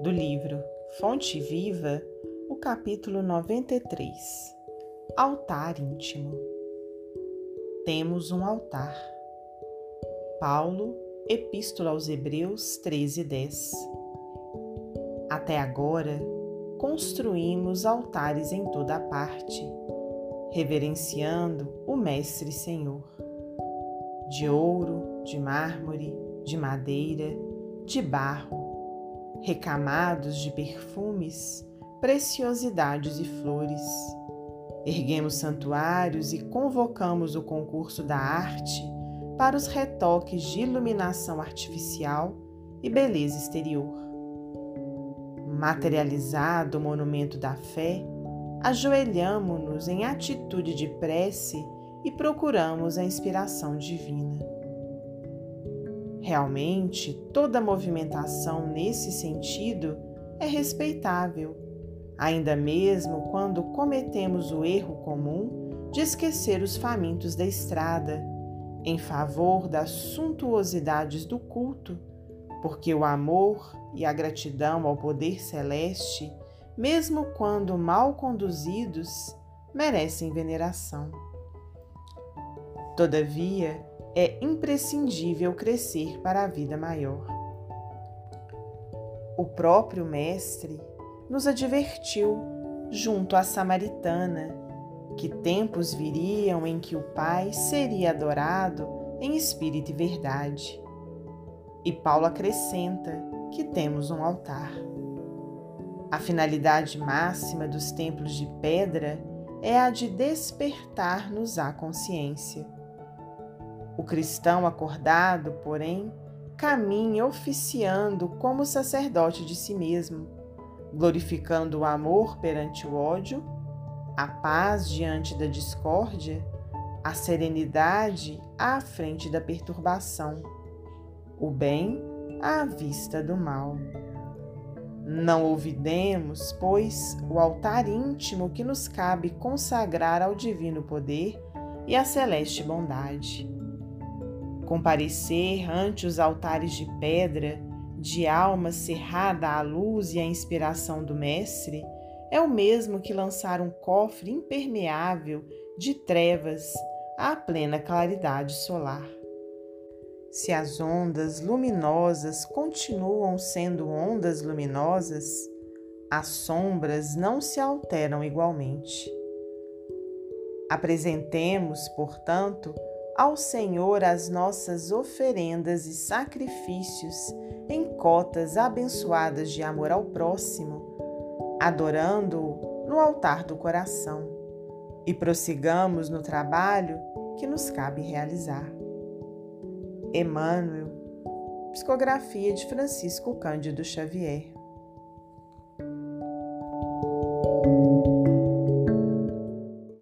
do livro Fonte Viva, o capítulo 93 Altar Íntimo. Temos um altar. Paulo, Epístola aos Hebreus 13, 10. Até agora, construímos altares em toda a parte, reverenciando o Mestre Senhor. De ouro, de mármore, de madeira, de barro, recamados de perfumes, preciosidades e flores. Erguemos santuários e convocamos o concurso da arte para os retoques de iluminação artificial e beleza exterior materializado o monumento da fé, ajoelhamo-nos em atitude de prece e procuramos a inspiração divina. Realmente, toda movimentação nesse sentido é respeitável, ainda mesmo quando cometemos o erro comum de esquecer os famintos da estrada, em favor das suntuosidades do culto porque o amor e a gratidão ao poder celeste, mesmo quando mal conduzidos, merecem veneração. Todavia, é imprescindível crescer para a vida maior. O próprio Mestre nos advertiu, junto à Samaritana, que tempos viriam em que o Pai seria adorado em espírito e verdade e Paulo acrescenta que temos um altar. A finalidade máxima dos templos de pedra é a de despertar-nos à consciência. O cristão acordado, porém, caminha oficiando como sacerdote de si mesmo, glorificando o amor perante o ódio, a paz diante da discórdia, a serenidade à frente da perturbação o bem à vista do mal. Não olvidemos, pois, o altar íntimo que nos cabe consagrar ao divino poder e à celeste bondade. Comparecer ante os altares de pedra, de alma cerrada à luz e à inspiração do Mestre, é o mesmo que lançar um cofre impermeável de trevas à plena claridade solar. Se as ondas luminosas continuam sendo ondas luminosas, as sombras não se alteram igualmente. Apresentemos, portanto, ao Senhor as nossas oferendas e sacrifícios em cotas abençoadas de amor ao próximo, adorando-o no altar do coração, e prossigamos no trabalho que nos cabe realizar. Emmanuel, psicografia de Francisco Cândido Xavier.